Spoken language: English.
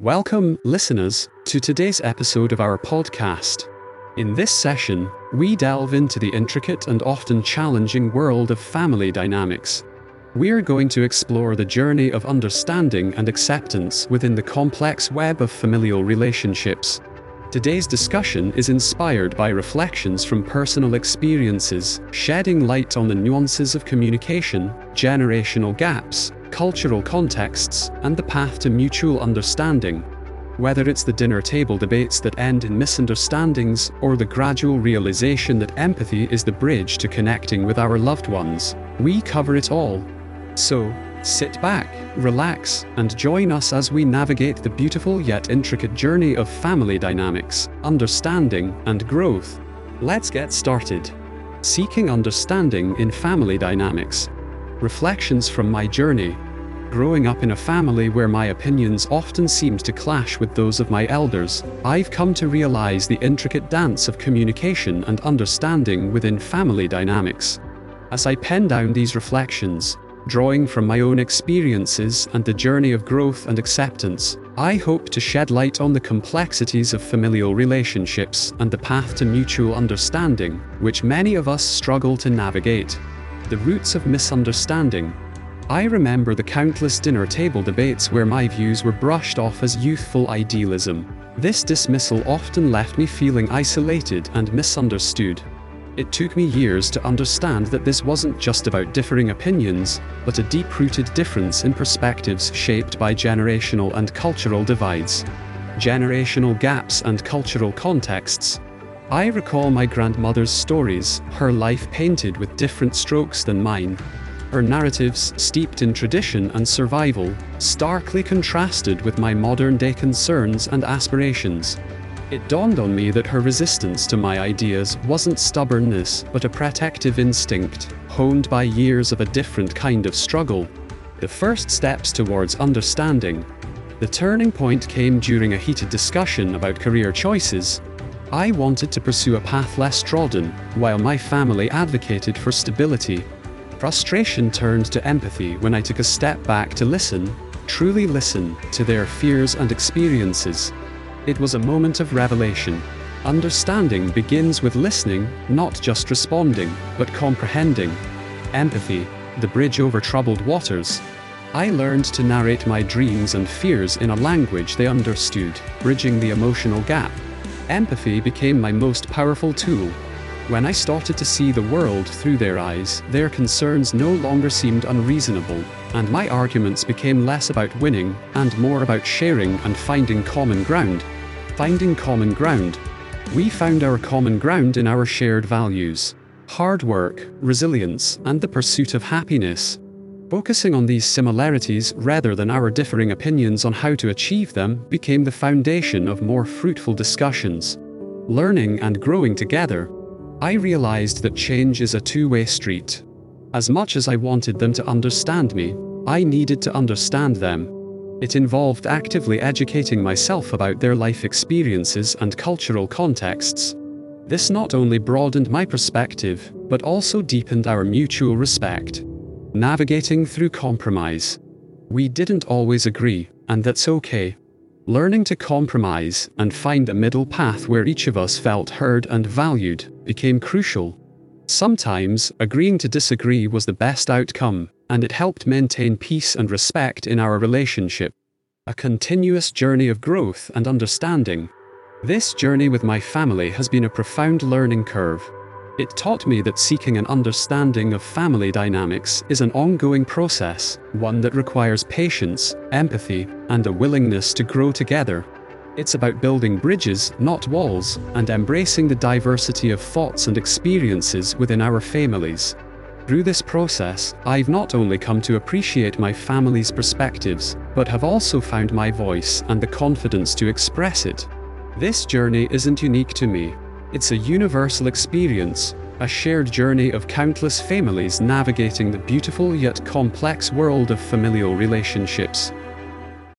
Welcome, listeners, to today's episode of our podcast. In this session, we delve into the intricate and often challenging world of family dynamics. We are going to explore the journey of understanding and acceptance within the complex web of familial relationships. Today's discussion is inspired by reflections from personal experiences, shedding light on the nuances of communication, generational gaps, cultural contexts, and the path to mutual understanding. Whether it's the dinner table debates that end in misunderstandings, or the gradual realization that empathy is the bridge to connecting with our loved ones, we cover it all. So, sit back, relax, and join us as we navigate the beautiful yet intricate journey of family dynamics, understanding, and growth. Let's get started. Seeking understanding in family dynamics. Reflections from my journey. Growing up in a family where my opinions often seemed to clash with those of my elders, I've come to realize the intricate dance of communication and understanding within family dynamics. As I pen down these reflections, drawing from my own experiences and the journey of growth and acceptance, I hope to shed light on the complexities of familial relationships and the path to mutual understanding, which many of us struggle to navigate. The roots of misunderstanding. I remember the countless dinner table debates where my views were brushed off as youthful idealism. This dismissal often left me feeling isolated and misunderstood. It took me years to understand that this wasn't just about differing opinions, but a deep rooted difference in perspectives shaped by generational and cultural divides. Generational gaps and cultural contexts. I recall my grandmother's stories, her life painted with different strokes than mine, her narratives, steeped in tradition and survival, starkly contrasted with my modern day concerns and aspirations. It dawned on me that her resistance to my ideas wasn't stubbornness, but a protective instinct, honed by years of a different kind of struggle. The first steps towards understanding. The turning point came during a heated discussion about career choices. I wanted to pursue a path less trodden, while my family advocated for stability Frustration turned to empathy when I took a step back to listen, truly listen, to their fears and experiences. It was a moment of revelation. Understanding begins with listening, not just responding, but comprehending. Empathy, the bridge over troubled waters. I learned to narrate my dreams and fears in a language they understood, bridging the emotional gap. Empathy became my most powerful tool, when I started to see the world through their eyes, their concerns no longer seemed unreasonable, and my arguments became less about winning and more about sharing and finding common ground. Finding common ground. We found our common ground in our shared values hard work, resilience, and the pursuit of happiness. Focusing on these similarities rather than our differing opinions on how to achieve them became the foundation of more fruitful discussions. Learning and growing together, I realized that change is a two way street. As much as I wanted them to understand me, I needed to understand them. It involved actively educating myself about their life experiences and cultural contexts. This not only broadened my perspective, but also deepened our mutual respect. Navigating through compromise. We didn't always agree, and that's okay. Learning to compromise and find a middle path where each of us felt heard and valued became crucial. Sometimes, agreeing to disagree was the best outcome, and it helped maintain peace and respect in our relationship. A continuous journey of growth and understanding. This journey with my family has been a profound learning curve. It taught me that seeking an understanding of family dynamics is an ongoing process, one that requires patience, empathy, and a willingness to grow together. It's about building bridges, not walls, and embracing the diversity of thoughts and experiences within our families. Through this process, I've not only come to appreciate my family's perspectives, but have also found my voice and the confidence to express it. This journey isn't unique to me, it's a universal experience, a shared journey of countless families navigating the beautiful yet complex world of familial relationships.